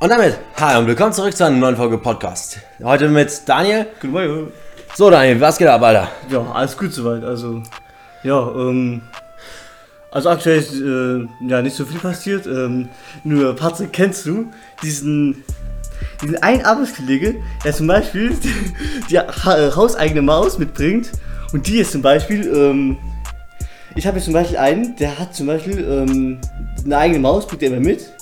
Und damit, hi und willkommen zurück zu einer neuen Folge Podcast. Heute mit Daniel. Guten Morgen. So, Daniel, was geht ab, Alter? Ja, alles gut soweit. Also, ja, ähm, also aktuell ist äh, ja nicht so viel passiert. Ähm, nur, Patrick, kennst du diesen, diesen einen Arbeitskollege, der zum Beispiel die, ha hauseigene Maus mitbringt und die ist zum Beispiel, ähm, ich habe jetzt zum Beispiel einen, der hat zum Beispiel ähm, eine eigene Maus, bringt er immer mit.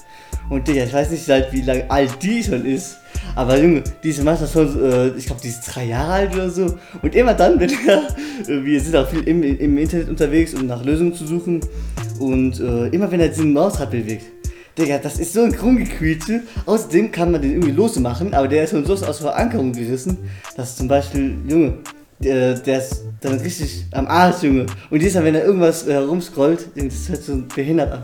Und Digga, ich weiß nicht, seit wie lange alt die schon ist. Aber Junge, die ist manchmal schon, äh, ich glaube, die ist drei Jahre alt oder so. Und immer dann, wenn er, äh, wir sind auch viel im, im Internet unterwegs, um nach Lösungen zu suchen. Und äh, immer wenn er diesen Mausrad bewegt. Digga, das ist so ein Rumgequietsche. Außerdem kann man den irgendwie losmachen, aber der ist schon so aus Verankerung gerissen, dass zum Beispiel, Junge, der, der ist dann richtig am Arsch, Junge. Und jedes Mal, wenn er irgendwas äh, herumscrollt, das hört so behindert an.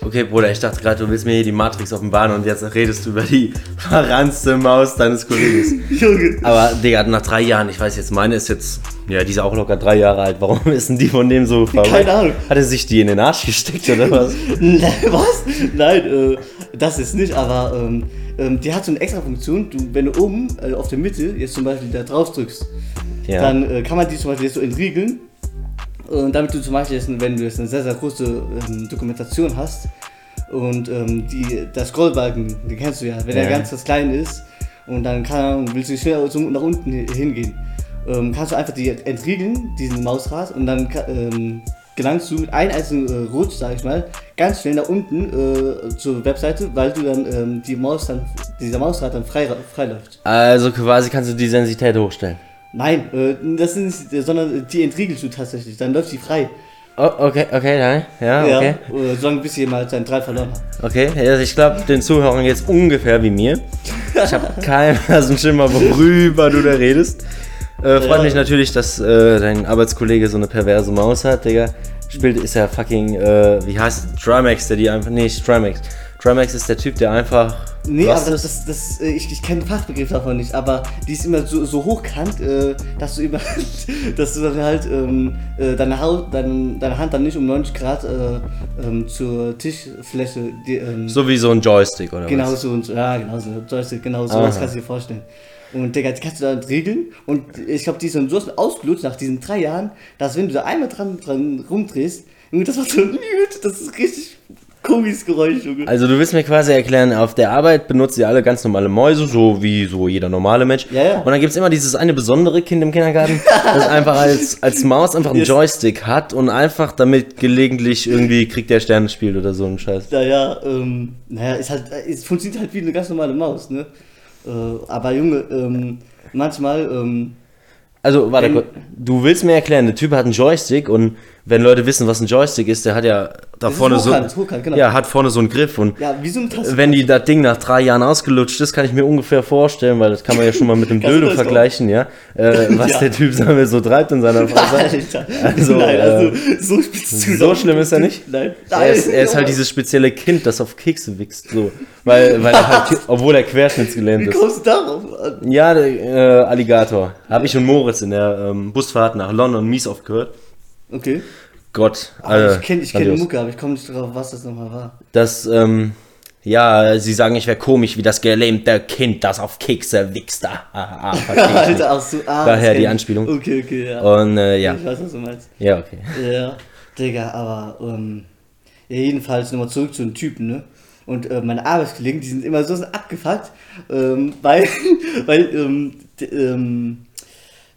Okay, Bruder, ich dachte gerade, du willst mir hier die Matrix offenbaren und jetzt redest du über die verranzte Maus deines Kollegen. Junge. Aber, Digga, nach drei Jahren, ich weiß jetzt, meine ist jetzt, ja, die ist auch locker drei Jahre alt. Warum ist denn die von dem so verrückt? Keine Ahnung. Hat er sich die in den Arsch gesteckt oder was? Nein, was? Nein, äh, das ist nicht, aber ähm, ähm, die hat so eine extra Funktion. Du, wenn du oben äh, auf der Mitte jetzt zum Beispiel da drauf drückst, Ja. dann äh, kann man die zum Beispiel jetzt so entriegeln. Und damit du zum Beispiel, jetzt, wenn du jetzt eine sehr, sehr große ähm, Dokumentation hast und ähm, die, der Scrollbalken, den kennst du ja, wenn Ja. der ganz was klein ist und dann kann, willst du schnell so nach unten hi- hingehen, ähm, kannst du einfach die entriegeln, diesen Mausrad, und dann ähm, gelangst du mit einem einzigen äh, Rutsch, sag ich mal, ganz schnell nach unten äh, zur Webseite, weil du dann ähm, die Maus dann, dieser Mausrad dann frei, frei läuft. Also quasi kannst du die Sensität hochstellen. Nein, äh, das sind nicht, sondern die entriegelst du tatsächlich, dann läuft die frei. Oh, okay, okay, Daniel. Ja, okay. Ja, äh, solange bis jemand seinen Drall verloren hat. Okay, also ich glaube, den Zuhörern jetzt ungefähr wie mir. Ich habe keinen blassen Schimmer, worüber du da redest. Äh, freut Ja. mich natürlich, dass äh, dein Arbeitskollege so eine perverse Maus hat, Digga. Spielt, ist ja fucking, äh, wie heißt es? Trimax, der die einfach, nee, Trimax. Trimax ist der Typ, der einfach. Nee, aber das, ist- das, das, äh, ich, ich kenne den Fachbegriff davon nicht, aber die ist immer so, so hochkant, äh, dass du immer, dass du dann halt ähm, äh, deine, Haut, dein, deine Hand dann nicht um 90 Grad äh, ähm, zur Tischfläche, die, ähm, So wie so ein Joystick, oder genau was? so so, ja, genau so, Joystick, genau so, Aha. das kannst du dir vorstellen. Und Digga, die kannst du dann regeln und ich glaube, die ist dann so ausgelutscht nach diesen drei Jahren, dass wenn du da einmal dran, dran rumdrehst, das macht so ein Lüt, das ist richtig komisches Geräusch, Junge. Also du willst mir quasi erklären, auf der Arbeit benutzen ihr alle ganz normale Mäuse, so wie so jeder normale Mensch. Ja, ja. Und dann gibt es immer dieses eine besondere Kind im Kindergarten, das einfach als, als Maus einfach einen. Joystick hat und einfach damit gelegentlich irgendwie Krieg der Sterne spielt oder so ein Scheiß. Naja, ähm, naja, ist halt, äh, es funktioniert halt wie eine ganz normale Maus, ne? Äh, aber Junge, ähm, manchmal, ähm, Also, warte Wenn- kurz. Du willst mir erklären, der Typ hat einen Joystick und wenn Leute wissen, was ein Joystick ist, der hat ja da Das vorne hochkant, so. hochkant, genau. Ja, hat vorne so einen Griff und ja, wie so Tasse. wenn die das Ding nach drei Jahren ausgelutscht ist, kann ich mir ungefähr vorstellen, weil das kann man ja schon mal mit dem Dildo auch? vergleichen, ja, äh, was Ja. der Typ damit so treibt in seiner Freizeit. Alter. Also, Nein, also, äh, so spitz zu so schlimm ist er nicht? Nein. Er ist, er ist halt dieses spezielle Kind, das auf Kekse wächst, so. Weil, weil er halt, obwohl er querschnittsgelähmt Wie ist. kommst du darauf an? Ja, der, äh, Alligator. Habe ich und Moritz in der ähm, Busfahrt nach London mies oft gehört. Okay. Gott, äh, ich kenne ich kenn. Mucke, aber ich komme nicht drauf, was das nochmal war. Das, ähm, ja, sie sagen, ich wäre komisch wie das gelähmte Kind, das auf Kekse wächst. Ah, ah, ah. Alter, ach so, ah, Daher die. Anspielung. Okay, okay, ja. Und äh, ja, Ich weiß, was du meinst. ja, okay. Ja, Digga, aber ähm, jedenfalls nochmal zurück zu den Typen, ne? Und äh, meine Arbeitskollegen, die sind immer so abgefuckt, ähm, weil, weil ähm, ähm,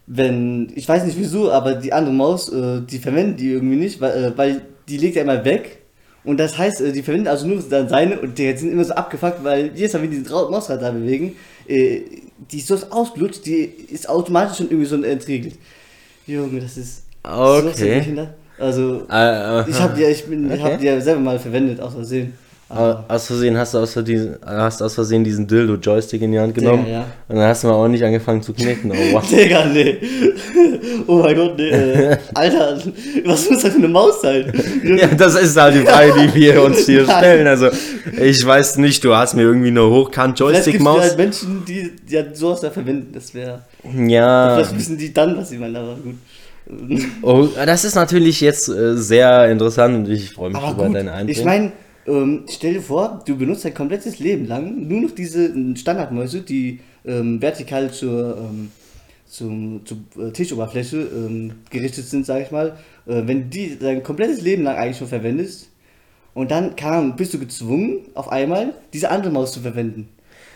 wenn, ich weiß nicht wieso, aber die andere Maus, äh, die verwenden die irgendwie nicht, weil, äh, weil die legt er immer weg. Und das heißt, äh, die verwenden also nur dann seine und die sind immer so abgefuckt, weil jedes Mal, wenn die Ra- Mausrad da bewegen, äh, die ist so ausgelutscht, die ist automatisch schon irgendwie so entriegelt. Junge, das ist so Okay. behindert. Also, äh, ich habe die, ja- ich bin, ich Okay. hab die ja selber mal verwendet, aus Versehen. Au- aus Versehen hast du aus Versehen, hast aus Versehen diesen Dildo-Joystick in die Hand genommen. ja. Und dann hast du mal auch nicht angefangen zu kneten. Oh, wow. Digga, nee. Oh mein Gott, nee. Äh, Alter, was muss das für eine Maus sein? Ja, das ist halt die Frage, die wir uns hier Nein. stellen. Also, ich weiß nicht, du hast mir irgendwie eine gibt es Hochkant-Joystick-Maus. halt Menschen, die, die halt sowas da verwenden. Das wäre. Ja. Vielleicht wissen die dann, was sie meinen, aber gut. Oh, das ist natürlich jetzt äh, sehr interessant und ich freue mich Aber über gut, deine Einbringung. ich meine, Ähm, stell dir vor, du benutzt dein komplettes Leben lang nur noch diese Standardmäuse, die ähm, vertikal zur, ähm, zum, zur äh, Tischoberfläche ähm, gerichtet sind, sag ich mal. Äh, wenn die dein komplettes Leben lang eigentlich schon verwendest und dann kam, bist du gezwungen, auf einmal diese andere Maus zu verwenden.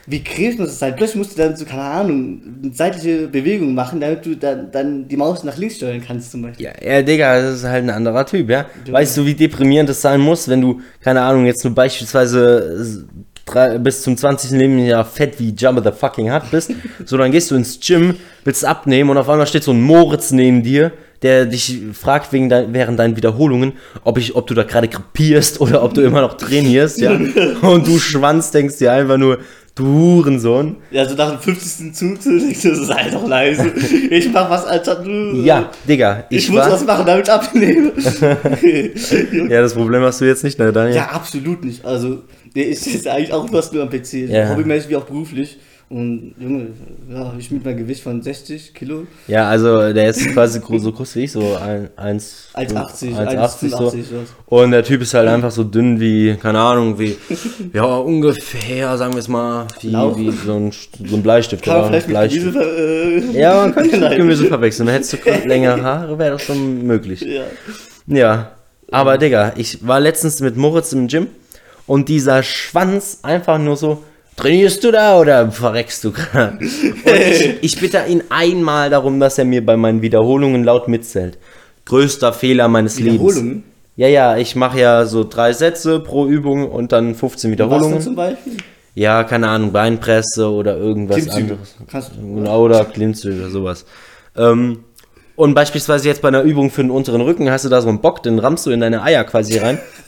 Wie kreativ muss das sein? Plötzlich musst du dann so, keine Ahnung, eine seitliche Bewegung machen, damit du dann, dann die Maus nach links steuern kannst zum Beispiel. Ja, ja, Digga, das ist halt ein anderer Typ, ja. Ja. Weißt du, wie deprimierend es sein muss, wenn du, keine Ahnung, jetzt nur beispielsweise drei, bis zum 20. Lebensjahr fett wie Jabba the fucking Hutt bist, so dann gehst du ins Gym, willst abnehmen und auf einmal steht so ein Moritz neben dir, der dich fragt wegen dein, während deinen Wiederholungen, ob ich, ob du da gerade krepierst oder ob du immer noch trainierst, ja. Und du Schwanz denkst dir einfach nur, du Hurensohn. Ja, so nach dem 50. Zug so denkst du, sei doch leise. Ich mach was, Alter, du. Ja, Digga, Ich, ich, muss was machen, damit ich abnehme. Ja, das Problem hast du jetzt nicht, ne, Daniel? ja, absolut nicht. Also, der ist jetzt eigentlich auch fast nur am PC. Ja. Hobbymäßig wie auch beruflich. Und Junge, ja, ich mit meinem Gewicht von 60 Kilo, Ja, also der ist quasi so groß wie ich, so ein- 1 1,80, 1,80 so. 1,85 was. Und der Typ ist halt einfach so dünn wie, keine Ahnung, wie, ja, ungefähr, sagen wir es mal, wie, Lauch? wie so, ein, so ein Bleistift. Kann oder vielleicht mit Bleistift. Gemüse äh, Ja, man könnte Nein. Gemüse verwechseln. Hättest du längere Haare, wäre das schon möglich. Ja. Ja, aber Digga, ich war letztens mit Moritz im Gym und dieser Schwanz einfach nur so, trainierst du da oder verreckst du gerade? Ich, ich bitte ihn einmal darum, dass er mir bei meinen Wiederholungen laut mitzählt. Größter Fehler meines Lebens. Wiederholungen? Ja, ja, ich mache ja so drei Sätze pro Übung und dann 15 Was denn Wiederholungen. zum Beispiel? Ja, keine Ahnung, Beinpresse oder irgendwas Klimmzüge. anderes. Du. Genau, oder Klimmzüge oder sowas. Ähm, und beispielsweise jetzt bei einer Übung für den unteren Rücken hast du da so einen Bock, den rammst du in deine Eier quasi rein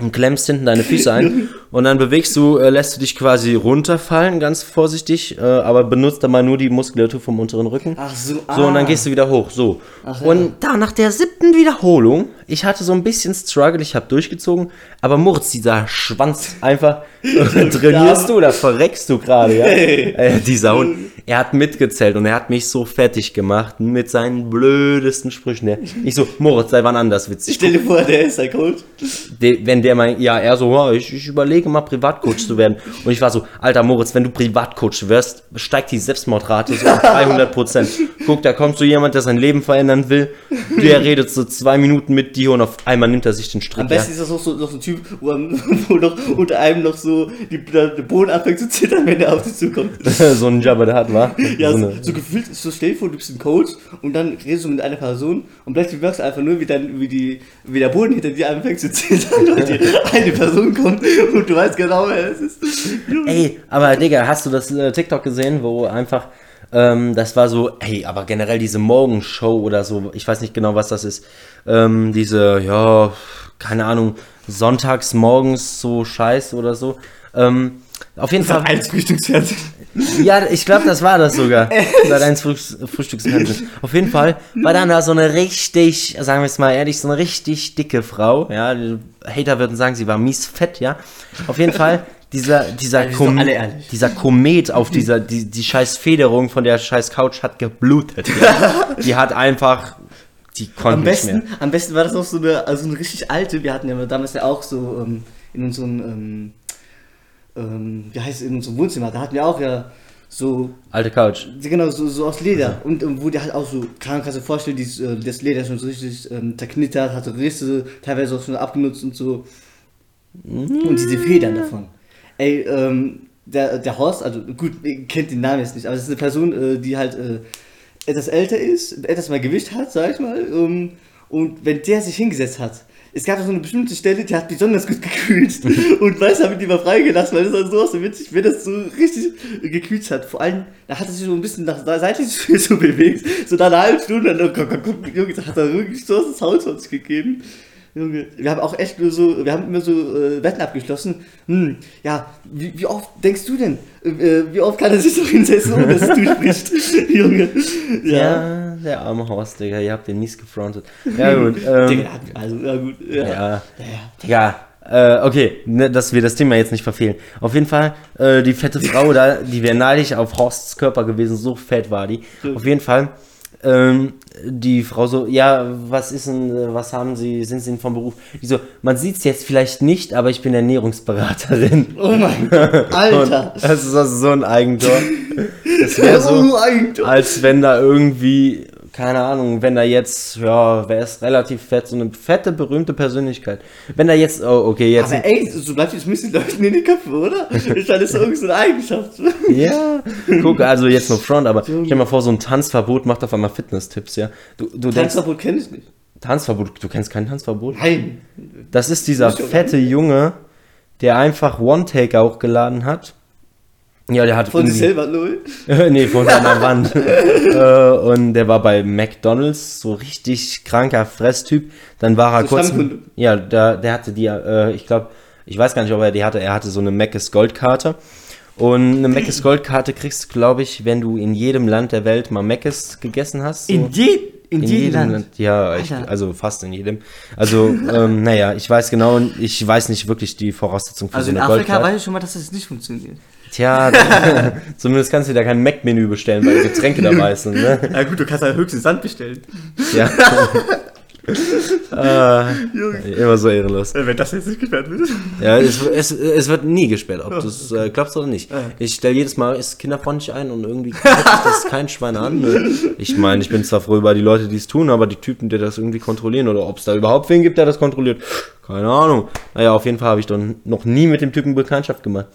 und klemmst hinten deine Füße ein und dann bewegst du, äh, lässt du dich quasi runterfallen, ganz vorsichtig, äh, aber benutzt mal nur die Muskulatur vom unteren Rücken. Ach so, So, und dann ah. gehst du wieder hoch, so. Ach ja. und da nach der siebten Wiederholung, ich hatte so ein bisschen Struggle, ich habe durchgezogen, aber Moritz, dieser Schwanz einfach, trainierst du oder verreckst du gerade, ja? Äh, dieser Hund, er hat mitgezählt und er hat mich so fertig gemacht mit seinen blödesten Sprüchen. Der, ich so, Moritz, sei wann anders witzig. Stell dir vor, der ist ein Coach. De, wenn der mal, ja, er so, ja, ich, ich überlege mal Privatcoach zu werden. Und ich war so, alter Moritz, wenn du Privatcoach wirst, steigt die Selbstmordrate so auf 300 Prozent. Guck, da kommt so jemand, der sein Leben verändern will. Der redet so zwei Minuten mit dir und auf einmal nimmt er sich den Am Strick. Ja. besten ist das auch so, noch so ein Typ, wo, am- wo noch unter einem noch so die, der, Boden anfängt zu zittern, wenn der auf dich zukommt. so ein Jabba, der hat, war. Ja, so so, so gefühlt, so stell dir vor, du bist ein Coach und dann redest du mit einer Person und plötzlich merkst du einfach nur, wie, dein, wie, die, wie der Boden hinter dir anfängt zu zittern und die eine Person kommt und du weißt genau, wer es ist. Ey, aber Digga, hast du das äh, TikTok gesehen, wo einfach, ähm, das war so, ey, aber generell diese Morgenshow oder so, ich weiß nicht genau, was das ist, ähm, diese, ja, keine Ahnung, sonntags morgens so Scheiß oder so, ähm, auf jeden Fall, Eins Frühstücksfernsehen. ja, ich glaube, das war das sogar. Seit eins Frühstücks Frühstücksfernsehen. Auf jeden Fall war dann da so eine richtig, sagen wir es mal ehrlich, so eine richtig dicke Frau. Ja, Hater würden sagen, sie war mies fett, ja. Auf jeden Fall dieser dieser Kom dieser Komet auf dieser die die scheiß Federung von der scheiß Couch hat geblutet. Ja. die hat einfach die konnte Am besten, am besten war das auch so eine, also eine richtig alte, wir hatten ja damals ja auch so ähm, in unserem, ähm, ähm, wie heißt es, in unserem Wohnzimmer, da hatten wir auch ja so Alte Couch. Genau, so, so aus Leder. Und ähm, wo die halt auch so, kann, kannst du dir vorstellen, dieses, äh, das Leder schon so richtig ähm, zerknittert, hatte Risse, teilweise auch schon abgenutzt und so. Und diese Federn davon. Ey, ähm, der, der Horst, also gut, ihr kennt den Namen jetzt nicht, aber das ist eine Person, äh, die halt äh, etwas älter ist, etwas mehr Gewicht hat, sag ich mal. Ähm, und wenn der sich hingesetzt hat, es gab so eine bestimmte Stelle, die hat besonders gut gekühlt. und weiß, habe ich die mal freigelassen, weil das war so, so witzig, wenn das so richtig gekühlt hat. Vor allem, da hat er sich so ein bisschen nach seitlich so bewegt. So nach einer halben Stunde, dann komm, komm, komm, Junge, hat er wirklich so das Haus von sich gegeben. Junge, wir haben auch echt nur so, wir haben immer so äh, Wetten abgeschlossen. Hm, ja, wie, wie oft denkst du denn? Äh, wie oft kann er sich so hinsetzen, ohne dass du sprichst? Junge. Ja. Ja, der arme Horst, Digga, ihr habt den mies gefrontet. Ja gut. Ähm, Digga, also, ja gut. Ja. ja. ja. Äh, okay, ne, dass wir das Thema jetzt nicht verfehlen. Auf jeden Fall, äh, die fette Frau da, die wäre neidisch auf Horsts Körper gewesen, so fett war die. Auf jeden Fall ähm, die Frau so, ja, was ist denn, was haben Sie, sind Sie denn vom Beruf? Die so, man sieht es jetzt vielleicht nicht, aber ich bin Ernährungsberaterin. Oh mein Gott, Alter. Und das ist also so ein Eigentor. Das wäre so, Oh, Eigentor. als wenn da irgendwie, keine Ahnung, wenn da jetzt, ja, wer ist relativ fett, so eine fette, berühmte Persönlichkeit. Wenn da jetzt, oh, okay, jetzt. Aber ey, so bleibt jetzt ein bisschen leuchten in die Köpfe, oder? Ich fand das irgendwie so eine Eigenschaft. Ja, guck, also jetzt noch Front, aber stell dir mal vor, so ein Tanzverbot macht auf einmal Fitness-Tipps, ja. Du, du Tanzverbot kenn ich nicht. Tanzverbot, du kennst kein Tanzverbot? Nein. Das ist dieser fette Junge, der einfach One-Take auch geladen hat. Ja, der hat Von selber, null. nee, von einer Wand. äh, und der war bei McDonalds, so richtig kranker Fresstyp. Dann war er So kurz. Stammkunde. Ja, der, der hatte die, äh, ich glaube, ich weiß gar nicht, ob er die hatte. Er hatte so eine Mc's Goldkarte. Und eine Mc's Goldkarte kriegst du, glaube ich, wenn du in jedem Land der Welt mal Mc's gegessen hast. So. In, je, in, jedem Land. Ja, ich, also fast in jedem. Also, ähm, naja, ich weiß genau, ich weiß nicht wirklich die Voraussetzungen für Also so in eine Afrika Goldkarte. weiß ich schon mal, dass das nicht funktioniert. Tja, zumindest kannst du dir da kein Mac-Menü bestellen, weil die Getränke dabei sind, ne? Ja gut, du kannst halt höchstens Sand bestellen. Ja. äh, immer so ehrenlos. Wenn das jetzt nicht gesperrt wird. Ja, es, es, es wird nie gesperrt, ob du es äh, glaubst oder nicht. Ja. Ich stelle jedes Mal, ist kinderfreundlich ein und irgendwie guckt das kein Schwein an. Ne? Ich meine, ich bin zwar froh über die Leute, die es tun, aber die Typen, die das irgendwie kontrollieren oder ob es da überhaupt wen gibt, der das kontrolliert, keine Ahnung. Naja, auf jeden Fall habe ich dann noch nie mit dem Typen Bekanntschaft gemacht.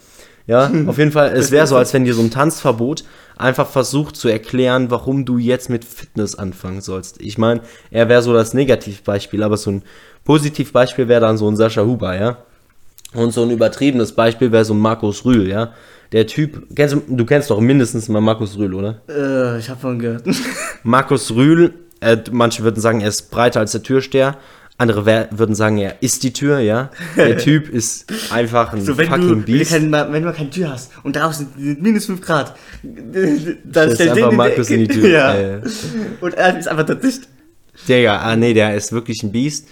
Ja, auf jeden Fall, es wäre so, als wenn dir so ein Tanzverbot einfach versucht zu erklären, warum du jetzt mit Fitness anfangen sollst. Ich meine, er wäre so das Negativbeispiel, aber so ein Positivbeispiel wäre dann so ein Sascha Huber, ja. Und so ein übertriebenes Beispiel wäre so ein Markus Rühl, ja. Der Typ, kennst du, du kennst doch mindestens mal Markus Rühl, oder? Äh, ich hab von gehört. Markus Rühl, äh, manche würden sagen, er ist breiter als der Türsteher. Andere würden sagen, er ist die Tür, ja. Der Typ ist einfach ein So, wenn fucking du, wenn, du Beast. kein, wenn du keine Tür hast und draußen minus 5 Grad, dann ist einfach den Markus in die Tür. Ja. Äh, Und er ist einfach da dicht. Digga, ah nee, der ist wirklich ein Beast.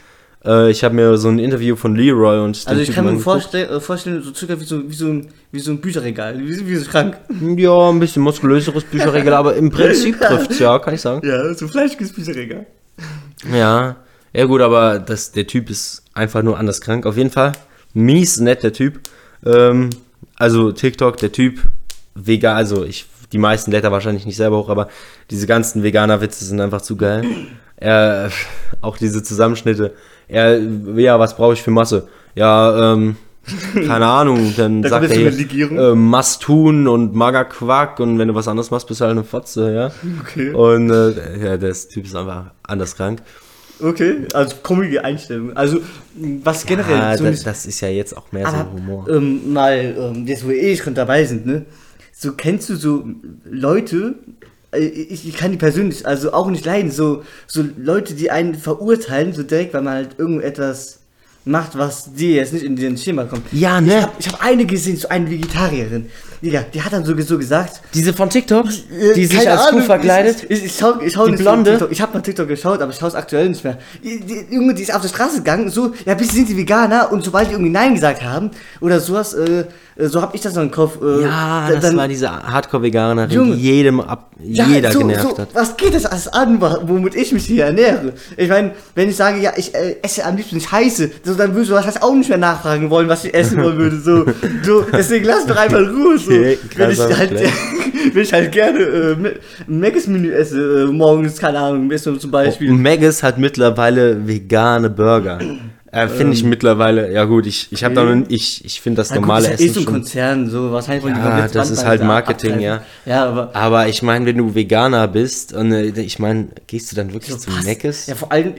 Äh, ich habe mir so ein Interview von Leroy und Also ich Typen kann mir vorstellen, äh, vorstellen so circa wie so, wie so, ein, wie so ein Bücherregal, wie, wie so ein Schrank. Ja, ein bisschen muskulöseres Bücherregal, aber im Prinzip trifft's, ja, kann ich sagen. Ja, so ein fleischiges Bücherregal. Ja, ja gut, aber das, der Typ ist einfach nur anders krank. Auf jeden Fall mies nett, der Typ. Ähm, also TikTok, der Typ, vegan, also ich, die meisten lädt er wahrscheinlich nicht selber hoch, aber diese ganzen Veganer-Witze sind einfach zu geil. Er, auch diese Zusammenschnitte. Er, ja, was brauche ich für Masse? Ja, ähm, keine Ahnung, dann Da sagt er äh, Mastun und Magerquark und wenn du was anderes machst, bist du halt eine Fotze, ja. Okay. Und äh, ja, der Typ ist einfach anders krank. Okay, also komische Einstellung. Also, was generell Ah, so das, ist ja jetzt auch mehr Aber, so Humor. ähm, mal, ähm, jetzt wo eh schon dabei sind, ne? So kennst du so Leute, äh, ich, ich kann die persönlich also auch nicht leiden, so, so Leute, die einen verurteilen, so direkt, weil man halt irgendetwas macht, was dir jetzt nicht in den Schema kommt. Ja, Ich ne? habe ich hab eine gesehen, so eine Vegetarierin. Digga, die hat dann so, so gesagt, Diese von TikTok, äh, die sich als Kuh verkleidet. Ich, ich, ich schau, ich schau Die nicht Blonde? TikTok. ich habe mal TikTok geschaut, aber ich schaue es aktuell nicht mehr. Die, die, Junge, die ist auf der Straße gegangen, so, ja, bitte sind die Veganer und sobald die irgendwie Nein gesagt haben oder sowas, äh, äh, so habe ich das noch im Kopf. Äh, ja, da- das war diese Hardcore-Veganerin, die jedem ab, ja, jeder so, genervt so, hat. Was geht das alles an, womit ich mich hier ernähre? Ich meine, wenn ich sage, ja, ich äh, esse am liebsten Scheiße, so, dann würdest du wahrscheinlich auch nicht mehr nachfragen wollen, was ich essen wollen würde. So, so deswegen lass doch einfach in Ruhe. So. Okay, wenn, ich halt, wenn ich halt gerne äh, Mc's-Menü esse, äh, morgens, keine Ahnung, Essen zum Beispiel. Und Maggis hat mittlerweile vegane Burger. Äh, finde ich mittlerweile, ja gut, ich, ich habe da ich, ich finde das Ja, gut, normale das ist ja Essen so ein schon. Konzern, so wahrscheinlich wollen die Ja, komplett das ist halt Marketing, abgreifen. Ja, aber Aber ich meine, wenn du Veganer bist, und äh, ich meine, gehst du dann wirklich so zum Maggis? Ja, vor allem,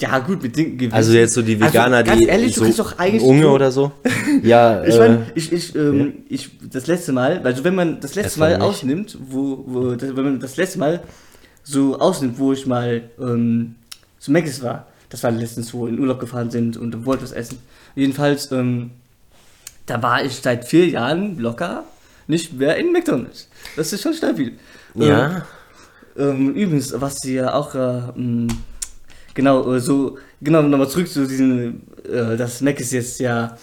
ja gut, mit den gewissen- Also jetzt so die Veganer, also, ganz die ehrlich, du so kriegst doch eigentlich Unge oder so. Ja, Ich äh, meine, ich, ich, ähm, ich, das letzte Mal, also wenn man das letzte Erstmal Mal ausnimmt, wo, wo das, wenn man das letzte Mal so ausnimmt, wo ich mal ähm, zu Maggis war, das war letztens, wo wir in Urlaub gefahren sind und wollten was essen. Jedenfalls, ähm, da war ich seit vier Jahren locker nicht mehr in McDonalds. Das ist schon stabil. ja. Ähm, übrigens, was sie ja auch, äh, mh, genau, äh, so, genau, nochmal zurück zu diesem, äh, dass Mc's jetzt ja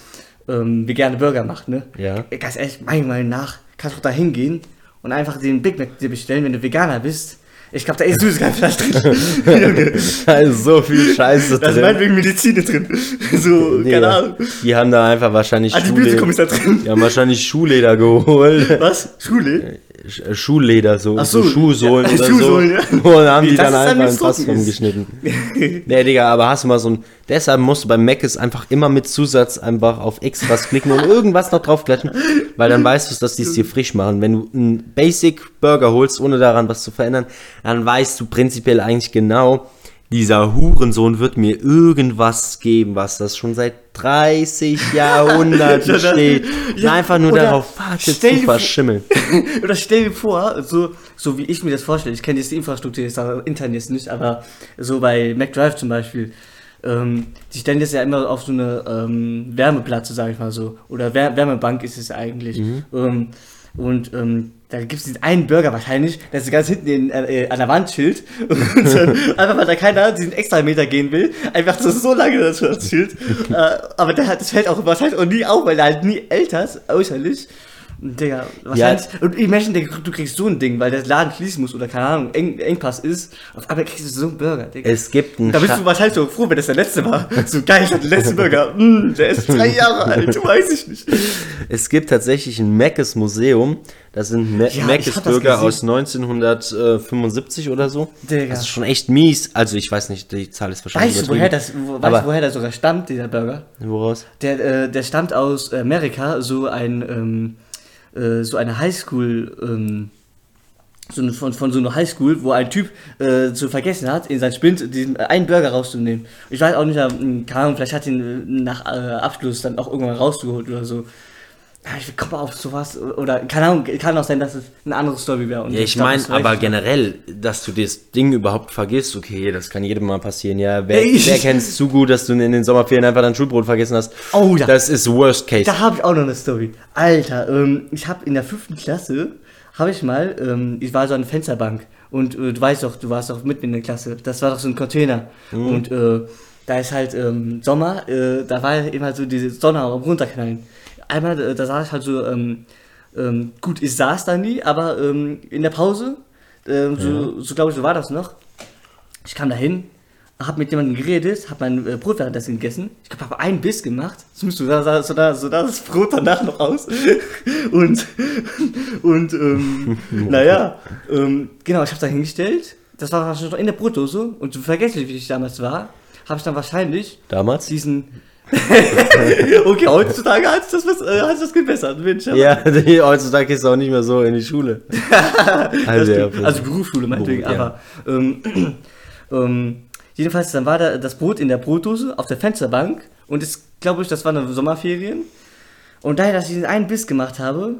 ähm, vegane Burger macht, ne? Ja. Ganz ehrlich, meiner Meinung nach kannst du auch da hingehen und einfach den Big Mac dir bestellen, wenn du Veganer bist. Ich glaube, da ist süßes kein Fleisch drin. Da ist so viel Scheiße da ist drin. meinetwegen Medizin drin. So, keine Digga, Ahnung. Die haben da einfach wahrscheinlich Antibiotikum ist Schuhleder, da drin. die haben wahrscheinlich Schuhleder geholt. Was? Schule? Äh, Schuhleder, so, Ach so, so, Schuhsohlen ja, oder Schuhsohlen, ja. so. Und haben Wie, die dann ist dann, einfach es Fass trocken ist. rumgeschnitten. nee, Digga, aber hast du mal so ein. Deshalb musst du beim Mc's einfach immer mit Zusatz einfach auf Extras klicken und irgendwas noch draufklatschen, weil dann weißt du, dass die es dir frisch machen. Wenn du einen Basic Burger holst, ohne daran was zu verändern, dann weißt du prinzipiell eigentlich genau, dieser Hurensohn wird mir irgendwas geben, was das schon seit 30 Jahrhunderten steht. Und ja, einfach nur darauf wartet zu verschimmeln. Oder stell dir vor, so, so wie ich mir das vorstelle, ich kenne jetzt die Infrastruktur, jetzt das Internet nicht, aber so bei McDrive zum Beispiel, ähm, die stellen das ja immer auf so eine ähm, Wärmeplatte, sage ich mal so. Oder Wär Wärmebank ist es eigentlich. Ähm, und ähm, da gibt es diesen einen Burger wahrscheinlich, der ist ganz hinten in, äh, an der Wand chillt. Und dann, einfach weil da keiner diesen extra Meter gehen will, einfach so, so lange dazu chillt. äh, aber der hat, das fällt auch wahrscheinlich auch nie auf, weil er halt nie älter ist, äußerlich. Digga, wahrscheinlich. Und imagine, Digga, du kriegst so ein Ding, weil der Laden schließen muss oder keine Ahnung, Eng, Engpass ist. Auf einmal kriegst du so einen Burger, Digga. Es gibt einen da bist Scha- du wahrscheinlich so froh, wenn das der letzte war. So geil, ich hatte den letzten Burger. Mm, der ist drei Jahre alt, weiß ich nicht. Es gibt tatsächlich ein Meckes Museum. Das sind Me Ja, Meckes das Burger aus 1975 oder so. Digga. Das ist schon echt mies. Also ich weiß nicht, die Zahl ist wahrscheinlich Weißt du, woher das, wo, weißt, woher der sogar stammt, dieser Burger? Woraus? Der, äh, der stammt aus Amerika, so ein, ähm, äh, so eine Highschool, ähm, so eine, von, von so einer Highschool, wo ein Typ äh, zu vergessen hat, in sein Spind diesen äh, einen Burger rauszunehmen. Ich weiß auch nicht, äh, keine Ahnung, vielleicht hat ihn äh, nach äh, Abschluss dann auch irgendwann rausgeholt oder so. Ja, ich komme auf sowas, oder keine Ahnung, kann auch sein, dass es eine andere Story wäre. Ja, ich meine, aber generell, dass du das Ding überhaupt vergisst, okay, das kann jedem mal passieren. Ja, wer, ich- wer kennt es zu gut, dass du in den Sommerferien einfach dein Schulbrot vergessen hast? Oh ja. Das ist Worst Case. Da habe ich auch noch eine Story. Alter, ähm, ich habe in der fünften Klasse, habe ich mal, ähm, ich war so an der Fensterbank und äh, du weißt doch, du warst doch mitten in der Klasse. Das war doch so ein Container. Und äh, da ist halt ähm, Sommer, äh, da war immer so diese Sonne am runterknallen. Einmal, äh, da saß ich halt so, ähm, ähm, gut, ich saß da nie, aber ähm, in der Pause, ähm, so, so glaube ich, so war das noch. Ich kam da hin, hab mit jemandem geredet, hab mein äh, Brot währenddessen gegessen. Ich glaube, habe einen Biss gemacht. Da sah so, da, so da das Brot danach noch aus. und, und, ähm, naja, ähm, genau, ich habe da hingestellt. Das war wahrscheinlich noch in der Brotdose. Und so vergesslich, wie ich damals war, habe ich dann wahrscheinlich Damals? diesen. okay, heutzutage hat sich das, äh, das gebessert. Mensch, Ja, die, heutzutage gehst du auch nicht mehr so in die Schule. Also, also Berufsschule meinetwegen, Beruf, ja. aber ähm, ähm, jedenfalls dann war da das Brot in der Brotdose auf der Fensterbank und es glaube ich, das waren Sommerferien und daher, dass ich den einen Biss gemacht habe,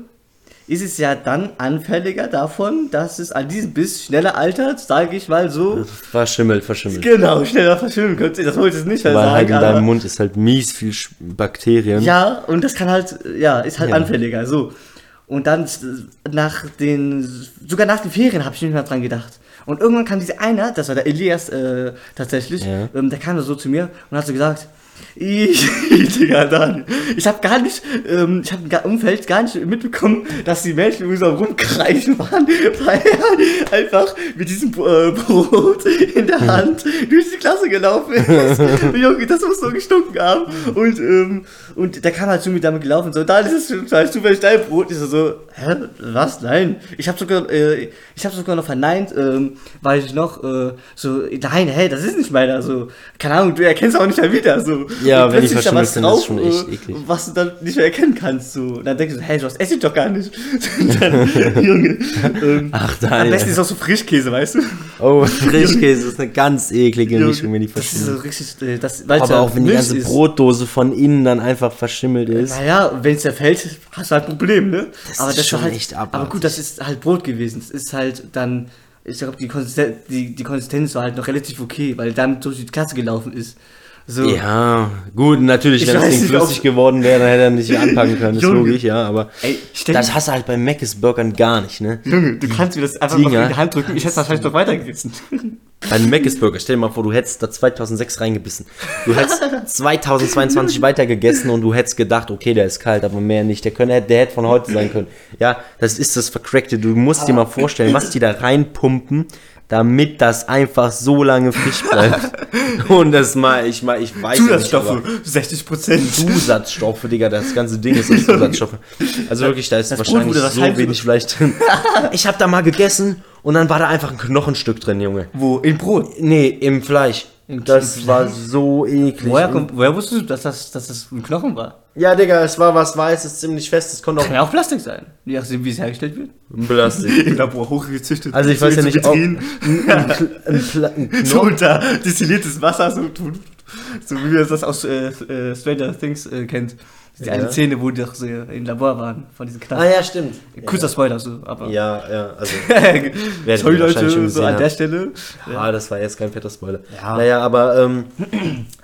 ist es ja dann anfälliger davon, dass es an diesem Biss schneller altert, sage ich mal so. Verschimmelt, verschimmelt. Genau, schneller verschwimmen könnte. Das wollte ich nicht mehr Weil halt in sagen. deinem aber- Mund ist halt mies viel Bakterien. Ja, und das kann halt, ja, ist halt Ja. anfälliger, so. Und dann nach den, sogar nach den Ferien habe ich nicht mehr dran gedacht. Und irgendwann kam dieser einer, das war der Elias äh, tatsächlich, Ja. ähm, der kam da so zu mir und hat so gesagt, ich, Digga, Daniel, ich habe gar nicht, ähm, ich habe im Umfeld gar nicht mitbekommen, dass die Menschen so am rumkreischen waren, weil er einfach mit diesem äh, Brot in der Hand durch die Klasse gelaufen ist. Junge, das muss so gestunken haben. Und, ähm, und der kam halt zu mir damit gelaufen, so, da ist es total zufällig dein Brot. Ich so, so, hä, was? Nein. Ich habe sogar, äh, ich habe sogar noch verneint, ähm, weiß ich noch, äh, so, nein, hey, das ist nicht meiner, so, keine Ahnung, du erkennst auch nicht mehr wieder, so. Ja, wenn die plötzlich da was das ist schon echt äh, eklig. Was du dann nicht mehr erkennen kannst, so. Dann denkst du, hey, du hast Essig doch gar nicht. Dann, Junge, ähm, Ach, am Daniel. besten ist auch so Frischkäse, weißt du? Oh, Frischkäse ist eine ganz eklige Junge, Mischung, wenn die das ist so richtig, äh, das, Aber ja auch wenn die ganze ist. Brotdose von innen dann einfach verschimmelt ist. Naja, wenn es zerfällt, hast du halt ein Problem, ne? Das aber ist das schon halt, echt Aber abartig. gut, das ist halt Brot gewesen. Es ist halt dann, ich glaube, die Konsistenz, die, die Konsistenz war halt noch relativ okay, weil dann durch die Klasse gelaufen ist. So. Ja, gut, natürlich, Ich wenn das Ding flüssig geworden wäre, dann hätte er nicht anpacken können, ist logisch, ja, aber Ey, das hast du halt bei Mc's Burgern gar nicht, ne? Junge, du kannst mir das einfach Dinger. noch in die Hand drücken. Ich hätte es wahrscheinlich noch weitergegessen. Ein Mc's-Burger, stell dir mal vor, du hättest da 2006 reingebissen. Du hättest 2022 weitergegessen und du hättest gedacht, okay, der ist kalt, aber mehr nicht. Der, könnte, der hätte von heute sein können. Ja, das ist das Vercrackte. Du musst dir mal vorstellen, was die da reinpumpen, damit das einfach so lange frisch bleibt. Und das mal, ich mal, ich weiß ja nicht, aber- Zusatzstoffe, 60 Prozent. Zusatzstoffe, Digga, das ganze Ding ist aus Zusatzstoffe. Also wirklich, da ist Das Brot wahrscheinlich wurde so wenig Fleisch drin. Ich hab da mal gegessen und dann war da einfach ein Knochenstück drin, Junge. Wo? In Brot. Nee, im Fleisch. Im Das Fleisch. war so eklig. Woher, kommt, woher wusstest du, dass das, dass das ein Knochen war? Ja, Digga, es war was Weißes, ziemlich fest. Es konnte auch Kann ja auch Plastik sein. Je nachdem, wie es hergestellt wird. Plastik. Im Labor hochgezüchtet. Also ich weiß ja nicht, ob ein, ein, ein So unter destilliertes Wasser, so, so wie man das aus äh, äh, Stranger Things äh, kennt. Die Ja. eine Szene, wo die doch so im Labor waren, von diesen Knast. Ah ja, stimmt. Kurzer Spoiler, so, aber. Ja, ja, also... Sorry, wahrscheinlich schon Leute, so an der Stelle. Ja, das war jetzt kein fetter Spoiler. Ja. Naja, aber, ähm,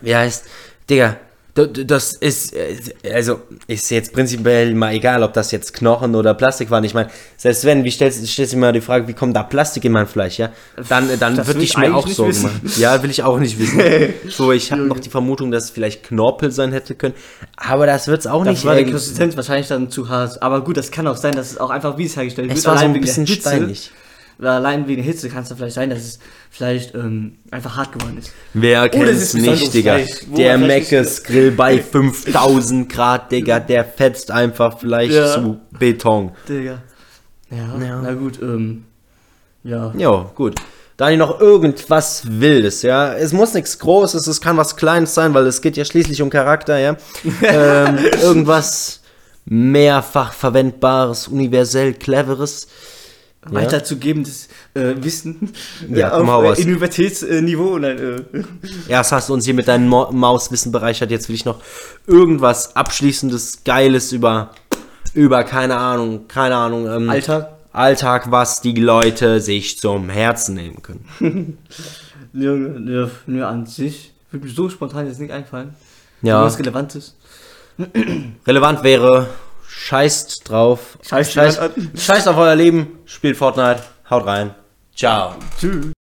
wie heißt, Digga, das ist, äh, also, ist jetzt prinzipiell mal egal, ob das jetzt Knochen oder Plastik waren. Ich meine, selbst wenn, wie stellst, stellst du mir mal die Frage, wie kommt da Plastik in mein Fleisch, ja? Dann, dann Das würde ich ich mir auch Sorgen wissen. machen. Ja, will ich auch nicht wissen. so, ich habe noch die Vermutung, dass es vielleicht Knorpel sein hätte können, aber das wird's auch Das nicht. war die Konsistenz wahrscheinlich dann zu hart. Aber gut, das kann auch sein, dass es auch einfach, wie es hergestellt Es wird, war so ein bisschen steinig. Allein wegen der Hitze kann es vielleicht sein, dass es vielleicht ähm, einfach hart geworden ist. Wer Oder kennt's es nicht, Digga? Der vielleicht Meckes Grill bei 5000 Grad, Digga, der fetzt einfach Fleisch Ja. zu Beton. Digga. Ja, Ja. na gut, ähm, ja. Ja, gut. Dani, noch irgendwas Wildes, ja? Es muss nichts Großes, es kann was Kleines sein, weil es geht ja schließlich um Charakter, ja? ähm, irgendwas mehrfach verwendbares, universell cleveres. Weiterzugebendes äh, Wissen Ja, äh, auf raus. äh, Universitätsniveau dann, äh, Erst hast du uns hier mit deinem Mo Mauswissen bereichert, jetzt will ich noch irgendwas Abschließendes, Geiles über, über, keine Ahnung, keine Ahnung, ähm, Alltag. Alltag, was die Leute sich zum Herzen nehmen können. Junge, ne, ne, an sich würde mir so spontan jetzt nicht einfallen. Ja. Was Relevantes. Relevant wäre, scheißt drauf. Scheißt scheißt, scheißt auf euer Leben, spielt Fortnite, haut rein. Ciao. Tschüss.